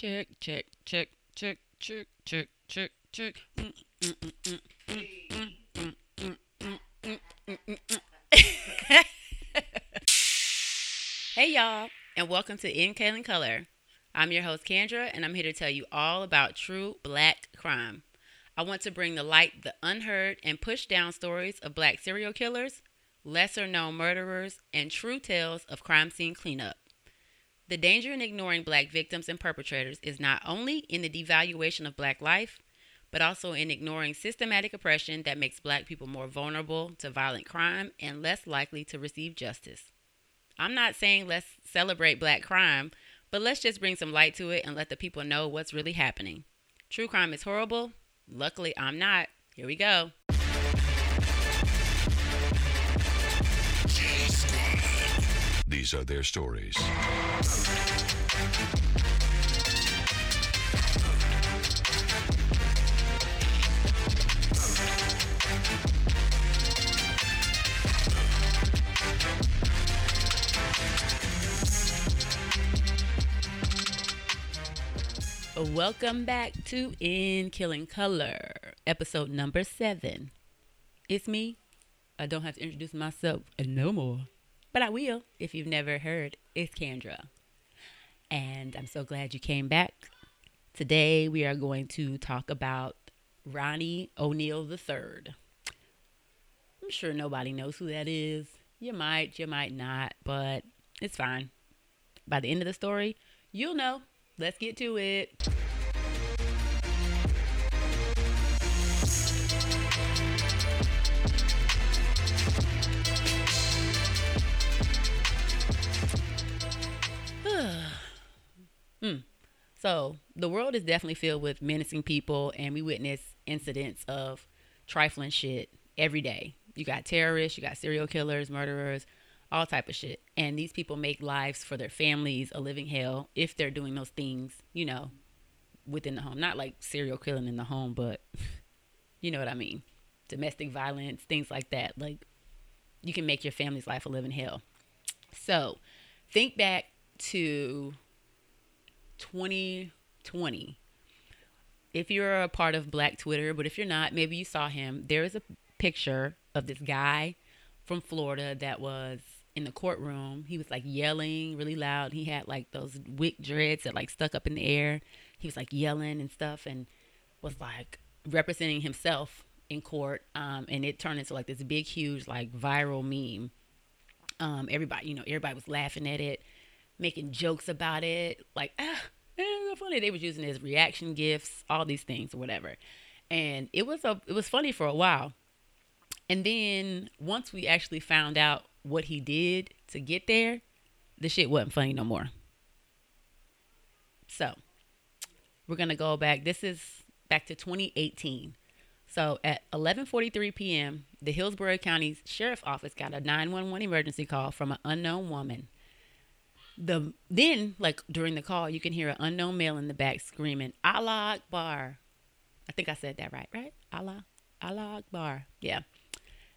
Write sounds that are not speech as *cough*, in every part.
check, check, check, check, check, check, check, check. hey y'all, and welcome to In Killing Color. I'm your host Candra, and I'm here to tell you all about true black crime. I want to bring the light the unheard and push down stories of black serial killers, lesser known murderers, and true tales of crime scene cleanup. The danger in ignoring black victims and perpetrators is not only in the devaluation of black life, but also in ignoring systematic oppression that makes black people more vulnerable to violent crime and less likely to receive justice. I'm not saying let's celebrate black crime, but let's just bring some light to it and let the people know what's really happening. True crime is horrible. Luckily, I'm not. Here we go. These are their stories. Welcome back to In Killing Color, episode number seven. It's me. I don't have to introduce myself no more, but I will if you've never heard. It's Candra. And I'm so glad you came back. Today we are going to talk about Ronnie O'Neill III. I'm sure nobody knows who that is. You might, you might not, but it's fine. By the end of the story, you'll know. Let's get to it. So the world is definitely filled with menacing people, and we witness incidents of trifling shit every day. You got terrorists, you got serial killers, murderers, all type of shit. And these people make lives for their families a living hell if they're doing those things, you know, within the home. Not like serial killing in the home, but *laughs* you know what I mean. Domestic violence, things like that. Like you can make your family's life a living hell. So think back to 2020. If you're a part of Black Twitter, but if you're not, maybe you saw him. There is a picture of this guy from Florida that was in the courtroom. He was like yelling really loud. He had like those wick dreads that like stuck up in the air. He was like yelling and stuff and was like representing himself in court. Um, and it turned into like this big, huge, like viral meme. Um, everybody, you know, everybody was laughing at it, making jokes about it. Like, ah, it was funny. They was using as reaction gifts, all these things or whatever. And it was a, it was funny for a while. And then once we actually found out what he did to get there, the shit wasn't funny no more. So we're gonna go back. This is back to 2018. So at 11:43 p.m., the Hillsborough County Sheriff's Office got a 911 emergency call from an unknown woman. The then, like during the call, you can hear an unknown male in the back screaming "Allah Akbar." I think I said that right, right? Allah, Allah Akbar. Yeah.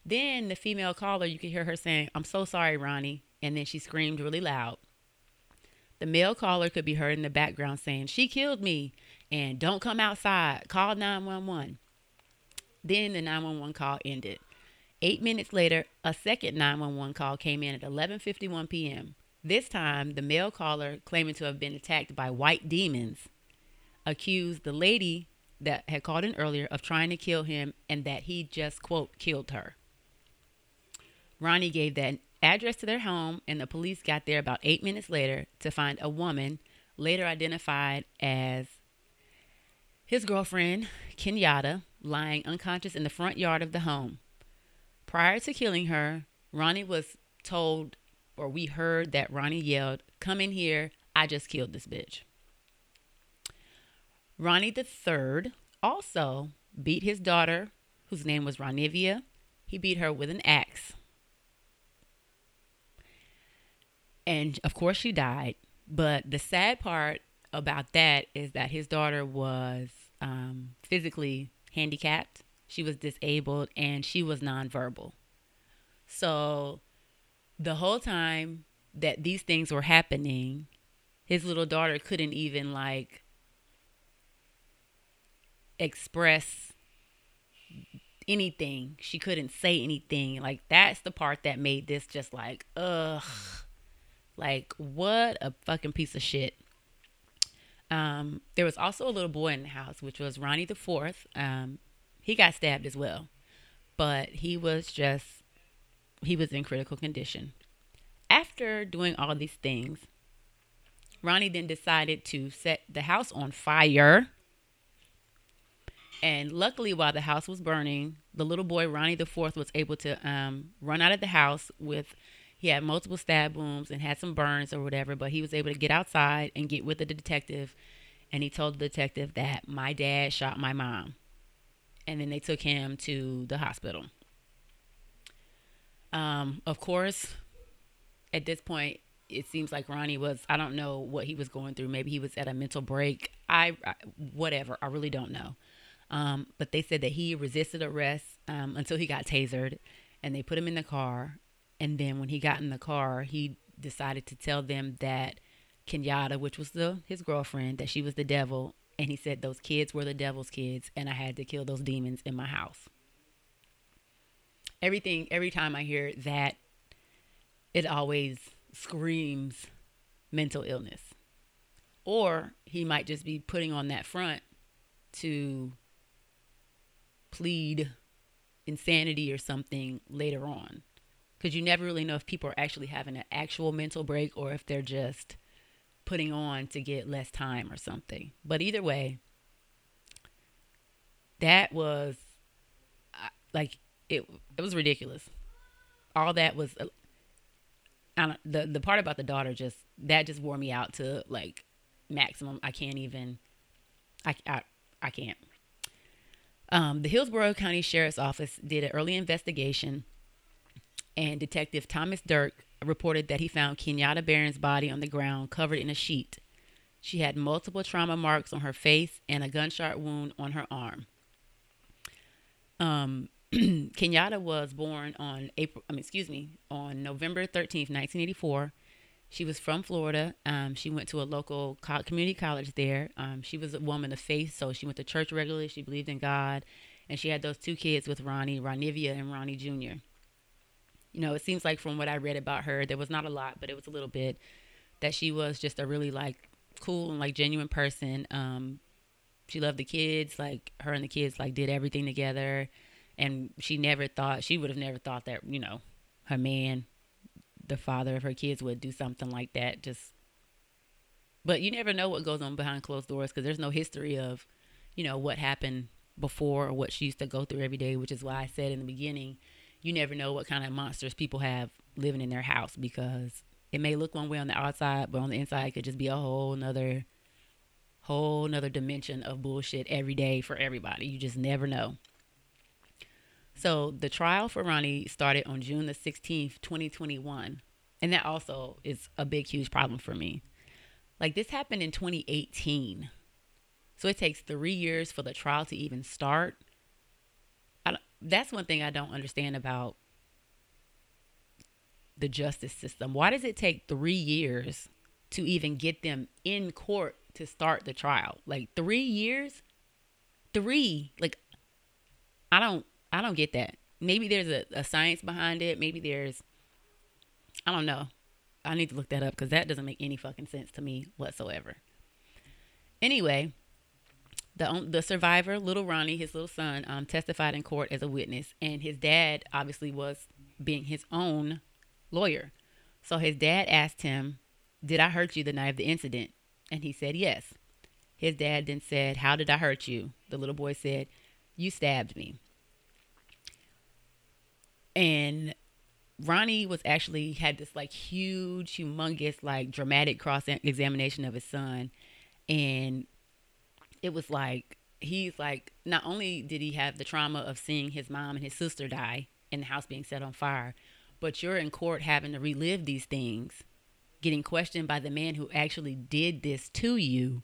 Then the female caller, you could hear her saying, I'm so sorry, Ronnie. And then she screamed really loud. The male caller could be heard in the background saying, She killed me and don't come outside. Call 911. Then the 911 call ended. Eight minutes later, a second 911 call came in at 11:51 p.m. This time, the male caller, claiming to have been attacked by white demons, accused the lady that had called in earlier of trying to kill him and that he just quote killed her. Ronnie gave that address to their home, and the police got there about eight minutes later to find a woman, later identified as his girlfriend, Kenyatta, lying unconscious in the front yard of the home. Prior to killing her, Ronnie was told, or we heard that Ronnie yelled, Come in here, I just killed this bitch. Ronnie the third also beat his daughter, whose name was Ronivia. He beat her with an axe. And of course, she died. But the sad part about that is that his daughter was um, physically handicapped, she was disabled, and she was nonverbal. So the whole time that these things were happening, his little daughter couldn't even like express anything. She couldn't say anything. Like that's the part that made this just like, ugh. Like what a fucking piece of shit. Um, there was also a little boy in the house, which was Ronnie the Fourth. Um, he got stabbed as well, but he was just he was in critical condition. After doing all these things, Ronnie then decided to set the house on fire. And luckily, while the house was burning, the little boy Ronnie the Fourth was able to um, run out of the house with. He had multiple stab wounds and had some burns or whatever, but he was able to get outside and get with the detective. And he told the detective that my dad shot my mom. And then they took him to the hospital. Um, of course, at this point, it seems like Ronnie was, I don't know what he was going through. Maybe he was at a mental break. I, I whatever. I really don't know. Um, but they said that he resisted arrest um, until he got tasered and they put him in the car. And then when he got in the car, he decided to tell them that Kenyatta, which was the his girlfriend, that she was the devil. And he said those kids were the devil's kids and I had to kill those demons in my house. Everything, every time I hear that, it always screams mental illness. Or he might just be putting on that front to plead insanity or something later on. Because you never really know if people are actually having an actual mental break or if they're just putting on to get less time or something. But either way, that was like it. It was ridiculous. All that was. Don't, the the part about the daughter just that just wore me out to like maximum. I can't even. I I, I can't. Um, the Hillsborough County Sheriff's Office did an early investigation, and Detective Thomas Dirk reported that he found Kenyatta Barron's body on the ground covered in a sheet. She had multiple trauma marks on her face and a gunshot wound on her arm. Um, *clears throat* Kenyatta was born on April, I mean, excuse me, on November 13th, 1984. She was from Florida. Um, she went to a local co- community college there. Um, she was a woman of faith, so she went to church regularly. She believed in God, and she had those two kids with Ronnie, Ronivia, and Ronnie Jr. You know, it seems like from what I read about her, there was not a lot, but it was a little bit that she was just a really like cool and like genuine person. Um, she loved the kids, like her and the kids like did everything together, and she never thought she would have never thought that you know her man the father of her kids would do something like that. Just, but you never know what goes on behind closed doors because there's no history of, you know, what happened before or what she used to go through every day. Which is why I said in the beginning, you never know what kind of monsters people have living in their house because it may look one way on the outside, but on the inside it could just be a whole nother, whole nother dimension of bullshit every day for everybody. You just never know. So the trial for Ronnie started on June the 16th, 2021. And that also is a big, huge problem for me. Like this happened in 2018. So it takes three years for the trial to even start. that's one thing I don't understand about the justice system. Why does it take three years to even get them in court to start the trial? Like three years? Three. Like, I don't I don't get that. Maybe there's a, a science behind it. Maybe there's, I don't know. I need to look that up because that doesn't make any fucking sense to me whatsoever. Anyway, the the survivor, little Ronnie, his little son, um, testified in court as a witness, and his dad obviously was being his own lawyer. So his dad asked him, "Did I hurt you the night of the incident?" And he said, "Yes." His dad then said, "How did I hurt you?" The little boy said, "You stabbed me." And Ronnie was actually had this like huge, humongous, like dramatic cross examination of his son. And it was like, he's like, not only did he have the trauma of seeing his mom and his sister die and the house being set on fire, but you're in court having to relive these things, getting questioned by the man who actually did this to you,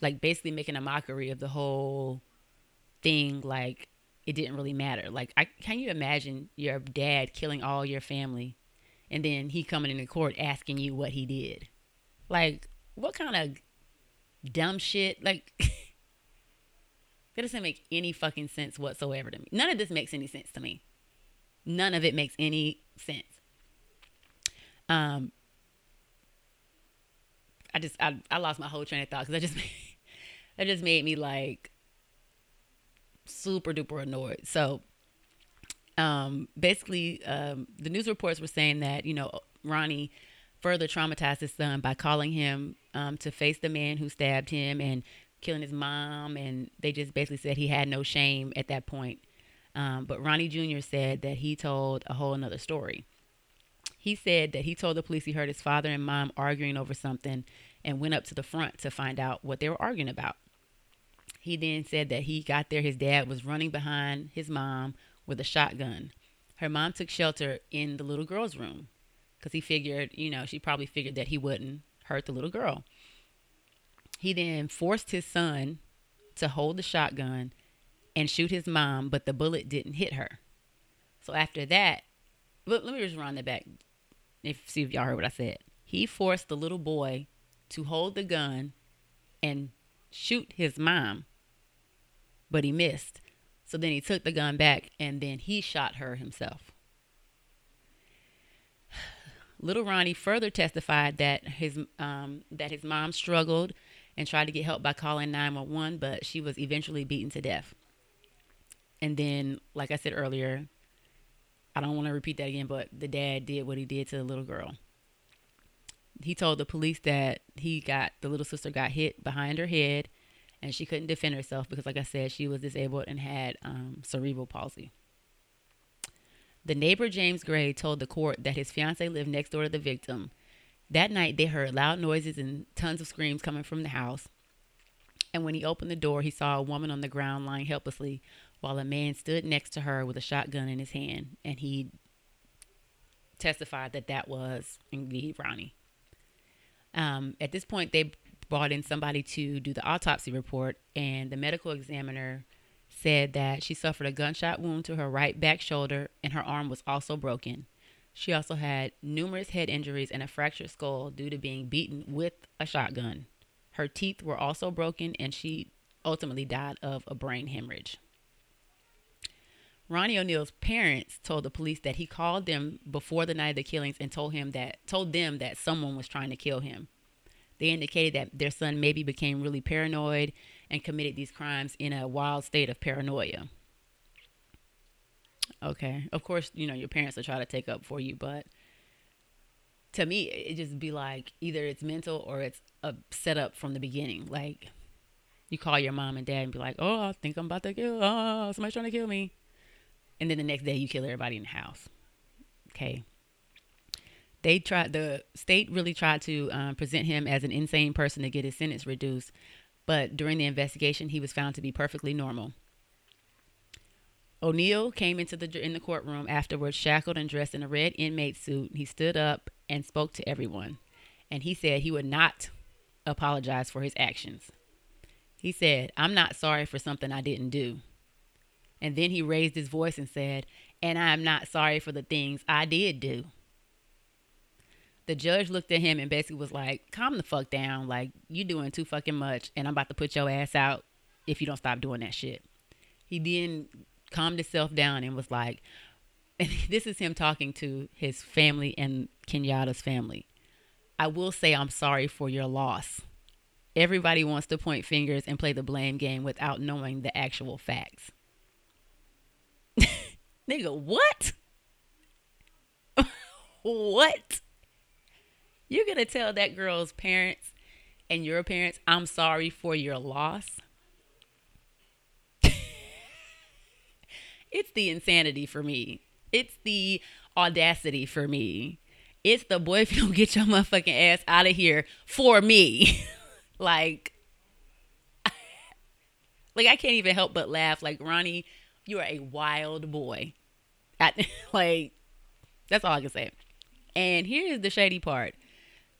like basically making a mockery of the whole thing. Like, it didn't really matter. Like, I can you imagine your dad killing all your family, and then he coming into court asking you what he did? Like, what kind of dumb shit? Like, *laughs* That doesn't make any fucking sense whatsoever to me. None of this makes any sense to me. None of it makes any sense. Um, I just I, I lost my whole train of thought because I just *laughs* that just made me like super duper annoyed. So, um, basically, um, the news reports were saying that you know Ronnie further traumatized his son by calling him um, to face the man who stabbed him and killing his mom, and they just basically said he had no shame at that point. Um, but Ronnie Jr. said that he told a whole another story. He said that he told the police he heard his father and mom arguing over something and went up to the front to find out what they were arguing about. He then said that he got there, his dad was running behind his mom with a shotgun. Her mom took shelter in the little girl's room because he figured, you know, she probably figured that he wouldn't hurt the little girl. He then forced his son to hold the shotgun and shoot his mom, but the bullet didn't hit her. So after that, let, let me just run that back. If see if y'all heard what I said. He forced the little boy to hold the gun and shoot his mom, but he missed. So then he took the gun back and then he shot her himself. *sighs* Little Ronnie further testified that his um, that his mom struggled and tried to get help by calling 911, but she was eventually beaten to death. And then, like I said earlier, I don't want to repeat that again, but the dad did what he did to the little girl. He told the police that he got the little sister got hit behind her head and she couldn't defend herself because, like I said, she was disabled and had um, cerebral palsy. The neighbor James Gray told the court that his fiance lived next door to the victim. That night, they heard loud noises and tons of screams coming from the house. And when he opened the door, he saw a woman on the ground lying helplessly while a man stood next to her with a shotgun in his hand. And he testified that that was indeed Ronnie. Um, at this point, they brought in somebody to do the autopsy report, and the medical examiner said that she suffered a gunshot wound to her right back shoulder and her arm was also broken. She also had numerous head injuries and a fractured skull due to being beaten with a shotgun. Her teeth were also broken and she ultimately died of a brain hemorrhage. Ronnie O'Neal's parents told the police that he called them before the night of the killings and told him that told them that someone was trying to kill him. They indicated that their son maybe became really paranoid and committed these crimes in a wild state of paranoia. Okay. Of course, you know, your parents will try to take up for you, but to me, it just be like either it's mental or it's a setup from the beginning. Like you call your mom and dad and be like, "Oh, I think I'm about to kill. Oh, somebody's trying to kill me," and then the next day you kill everybody in the house. Okay. They tried. The state really tried to um, present him as an insane person to get his sentence reduced, but during the investigation, he was found to be perfectly normal. o'neill came into the in the courtroom afterwards, shackled and dressed in a red inmate suit. He stood up and spoke to everyone, and he said he would not apologize for his actions. He said, "I'm not sorry for something I didn't do." And then he raised his voice and said, "And I'm not sorry for the things I did do." The judge looked at him and basically was like, calm the fuck down. Like, you're doing too fucking much, and I'm about to put your ass out if you don't stop doing that shit. He then calmed himself down and was like, *laughs* and this is him talking to his family and Kenyatta's family. I will say I'm sorry for your loss. Everybody wants to point fingers and play the blame game without knowing the actual facts. *laughs* Nigga, what? *laughs* what? You're going to tell that girl's parents and your parents, I'm sorry for your loss. it's the insanity for me. It's the audacity for me. It's the boy, if you don't get your motherfucking ass out of here for me. *laughs* like, *laughs* like I can't even help but laugh. Like, Ronnie, you are a wild boy. I, *laughs* like, that's all I can say. And here's the shady part.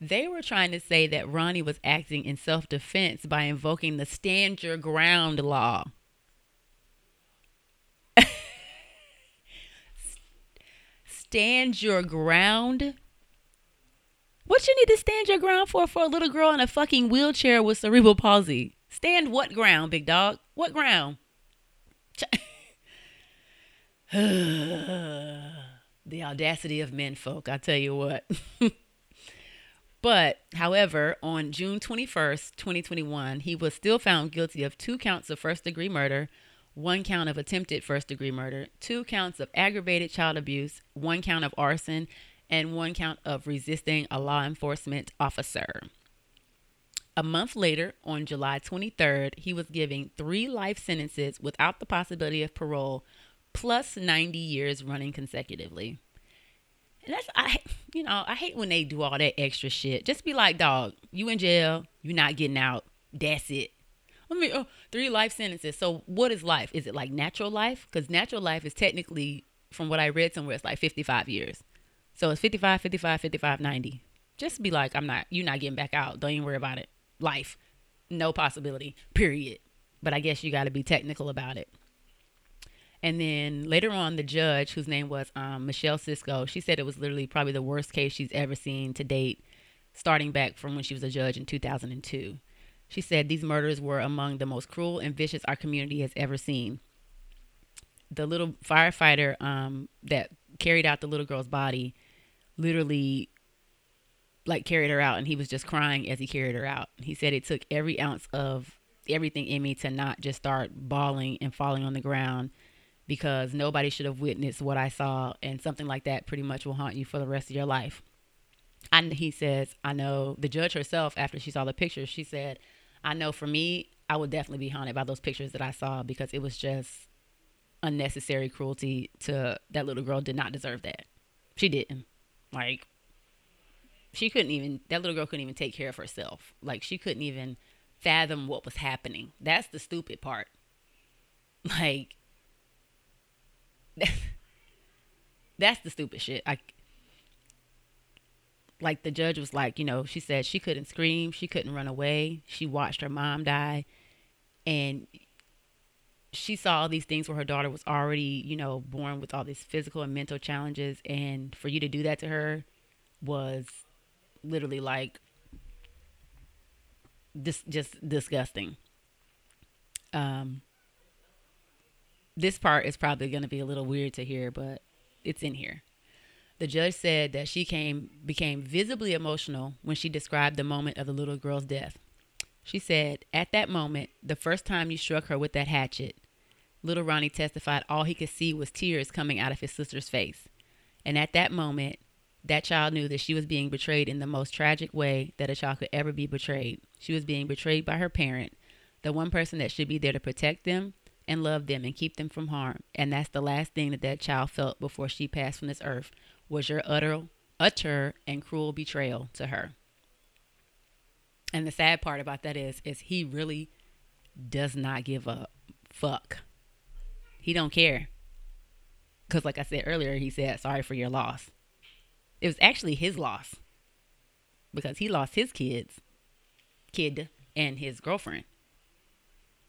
They were trying to say that Ronnie was acting in self defense by invoking the stand your ground law. stand your ground? What you need to stand your ground for for a little girl in a fucking wheelchair with cerebral palsy? Stand what ground, big dog? What ground? *sighs* *sighs* the audacity of men folk, I tell you what. *laughs* but, however, on June 21st, 2021, he was still found guilty of two counts of first degree murder, one count of attempted first degree murder, two counts of aggravated child abuse, one count of arson, and one count of resisting a law enforcement officer. A month later, on July 23rd, he was given three life sentences without the possibility of parole plus 90 years running consecutively. And that's I you know, I hate when they do all that extra shit. Just be like, dog, you in jail, you're not getting out. That's it. I mean, oh, three life sentences. So what is life? Is it like natural life? Because natural life is technically, from what I read somewhere, it's like 55 years. So it's 55, 55, 55, 90. Just be like, I'm not, you're not getting back out. Don't even worry about it. Life. No possibility. Period. But I guess you got to be technical about it. And then later on, the judge, whose name was um, Michelle Sisco, she said it was literally probably the worst case she's ever seen to date, starting back from when she was a judge in 2002. She said these murders were among the most cruel and vicious our community has ever seen. The little firefighter um, that carried out the little girl's body literally like carried her out and he was just crying as he carried her out. He said it took every ounce of everything in me to not just start bawling and falling on the ground because nobody should have witnessed what I saw, and something like that pretty much will haunt you for the rest of your life. And he says, I know the judge herself, after she saw the pictures, she said, I know for me, I would definitely be haunted by those pictures that I saw because it was just unnecessary cruelty to that little girl did not deserve that. She didn't. Like, she couldn't even, that little girl couldn't even take care of herself. Like, she couldn't even fathom what was happening. That's the stupid part. Like, *laughs* that's the stupid shit. I like the judge was like, you know, she said she couldn't scream, she couldn't run away. She watched her mom die and she saw all these things where her daughter was already, you know, born with all these physical and mental challenges and for you to do that to her was literally like this just disgusting. Um this part is probably going to be a little weird to hear, but it's in here. The judge said that she came became visibly emotional when she described the moment of the little girl's death. She said, "At that moment, the first time you struck her with that hatchet, little Ronnie testified all he could see was tears coming out of his sister's face. And at that moment, that child knew that she was being betrayed in the most tragic way that a child could ever be betrayed. She was being betrayed by her parent, the one person that should be there to protect them and love them and keep them from harm. And that's the last thing that that child felt before she passed from this earth was your utter, utter and cruel betrayal to her. And the sad part about that is, is he really does not give a fuck. He don't care. Because like I said earlier, he said, sorry for your loss. It was actually his loss. Because he lost his kids, kid, and his girlfriend.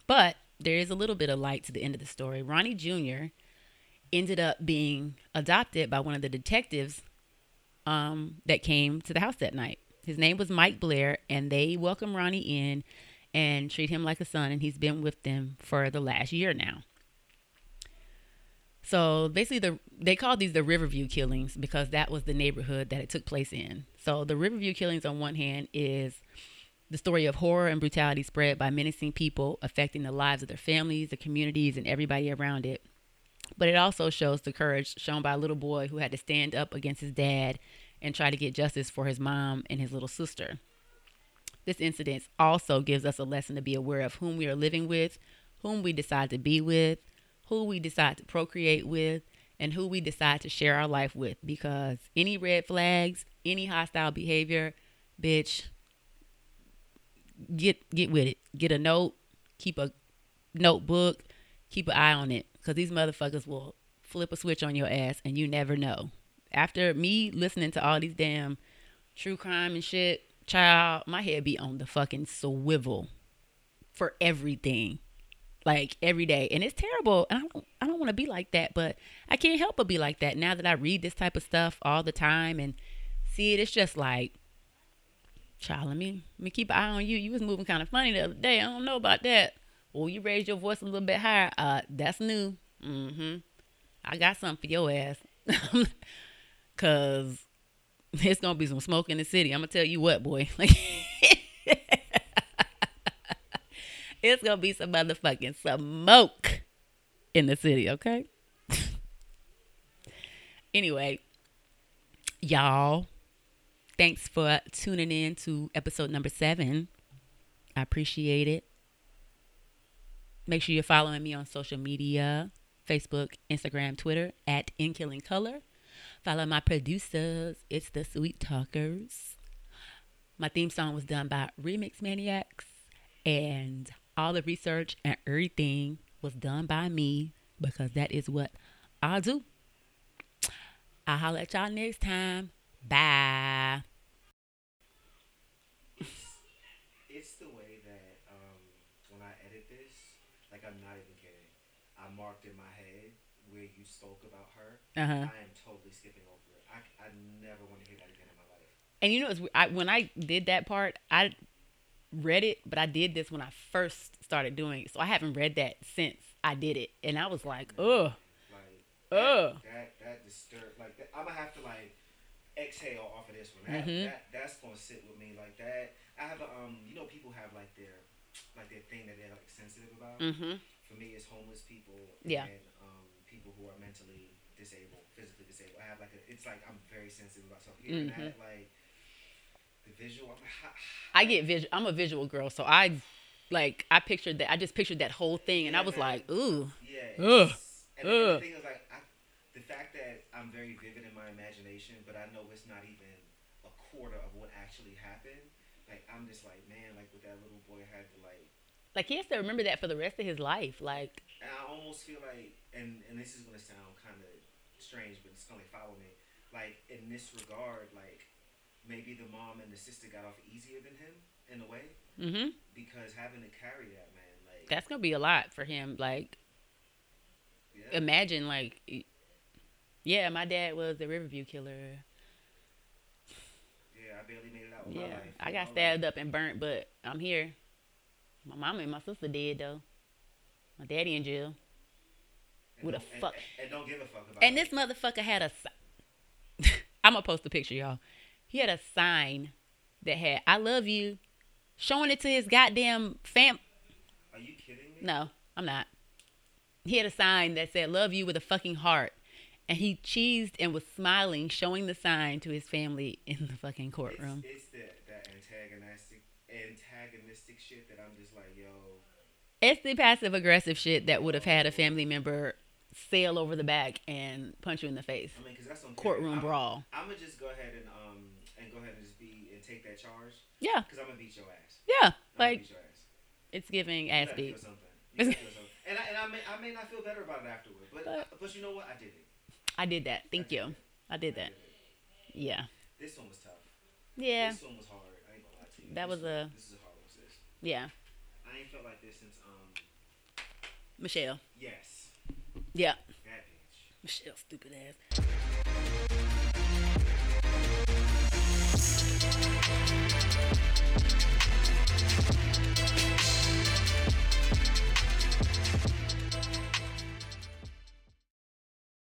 But there is a little bit of light to the end of the story. Ronnie Jr. ended up being adopted by one of the detectives um, that came to the house that night. His name was Mike Blair, and they welcomed Ronnie in and treat him like a son, and he's been with them for the last year now. So basically, the they called these the Riverview killings because that was the neighborhood that it took place in. So the Riverview killings, on one hand, is the story of horror and brutality spread by menacing people affecting the lives of their families, the communities, and everybody around it. But it also shows the courage shown by a little boy who had to stand up against his dad and try to get justice for his mom and his little sister. This incident also gives us a lesson to be aware of whom we are living with, whom we decide to be with, who we decide to procreate with, and who we decide to share our life with. Because any red flags, any hostile behavior, bitch, get get with it. Get a note, keep a notebook, keep an eye on it, because these motherfuckers will flip a switch on your ass, and you never know. After me listening to all these damn true crime and shit, child, my head be on the fucking swivel for everything, like every day, and it's terrible. And I don't, I don't want to be like that, but I can't help but be like that now that I read this type of stuff all the time and see it. It's just like child, let me let me keep an eye on you. You was moving kind of funny the other day. I don't know about that. Well, you raised your voice a little bit higher. Uh, that's new. Mm-hmm. I got something for your ass. *laughs* Cause it's gonna be some smoke in the city. I'm gonna tell you what, boy. Like *laughs* it's gonna be some motherfucking smoke in the city, okay? *laughs* anyway, y'all, thanks for tuning in to episode number seven. I appreciate it. Make sure you're following me on social media Facebook, Instagram, Twitter at In Killing Color. Follow my producers. It's the Sweet Talkers. My theme song was done by Remix Maniacs, and all the research and everything was done by me because that is what I do. I'll holler at y'all next time. Bye. It's the way that um, when I edit this, like I'm not even kidding. I marked in my head where you spoke about her. Uh huh. I am totally skipping over it. I, I never want to hear that again in my life. And you know, it's, I, when I did that part, I read it, but I did this when I first started doing it. So I haven't read that since I did it. And I was like, ugh, Like ugh. that that disturbed like that, I'm gonna have to like exhale off of this one. That, Mhm. that that's gonna sit with me like that. I have a um you know people have like their like their thing that they're like sensitive about. Mm-hmm. For me it's homeless people Yeah. and um people who are mentally disabled, physically disabled. I have like a it's like I'm very sensitive about stuff. Mhm. that like the visual I get visual. I'm a visual girl, so I like I pictured that. I just pictured that whole thing, and I was like, ooh, Yeah. Ugh. And, and the thing is, like, I, the fact that I'm very vivid in my imagination, but I know it's not even a quarter of what actually happened. Like, I'm just like, man, like, what that little boy had to, like, like he has to remember that for the rest of his life. Like, and I almost feel like, and, and this is going to sound kind of strange, but it's going to follow me. Like, in this regard, like, maybe the mom and the sister got off easier than him, in a way, mm-hmm. because having to carry that, man, like, That's gonna be a lot for him. Like, yeah. imagine like, yeah, my dad was the Riverview killer. Yeah, I barely made it out with my Yeah, life. I got stabbed up and burnt, but I'm here. My mama and my sister dead though. My daddy in jail. and with a fuck- And, and don't give a fuck about And it. this motherfucker had a. si- *laughs* I'm gonna post a picture, y'all. He had a sign that had "I love you," showing it to his goddamn fam. Are you kidding me? No, I'm not. He had a sign that said "Love you" with a fucking heart, and he cheesed and was smiling, showing the sign to his family in the fucking courtroom. It's, it's that that antagonistic antagonistic shit that I'm just like, yo, It's the passive aggressive shit that would have had a family member sail over the back and punch you in the face. I mean, because that's on Courtroom I'm, brawl. I'm gonna just go ahead and um and go ahead and just be and take that charge Yeah, because I'm gonna beat your ass. yeah. I'm gonna Like beat your ass. it's giving ass beat. feel something. You feel something. And I, and I may I may not feel better about it afterward, but But- but, you know what? I did it. I did that. Thank you. I did that. Yeah. This one was tough. Yeah. This one was hard. I ain't gonna lie to you. That This was a- This is a hard one, sis. Yeah. I ain't felt like this since um Michelle. yes Yeah. that bitch. Michelle, stupid ass.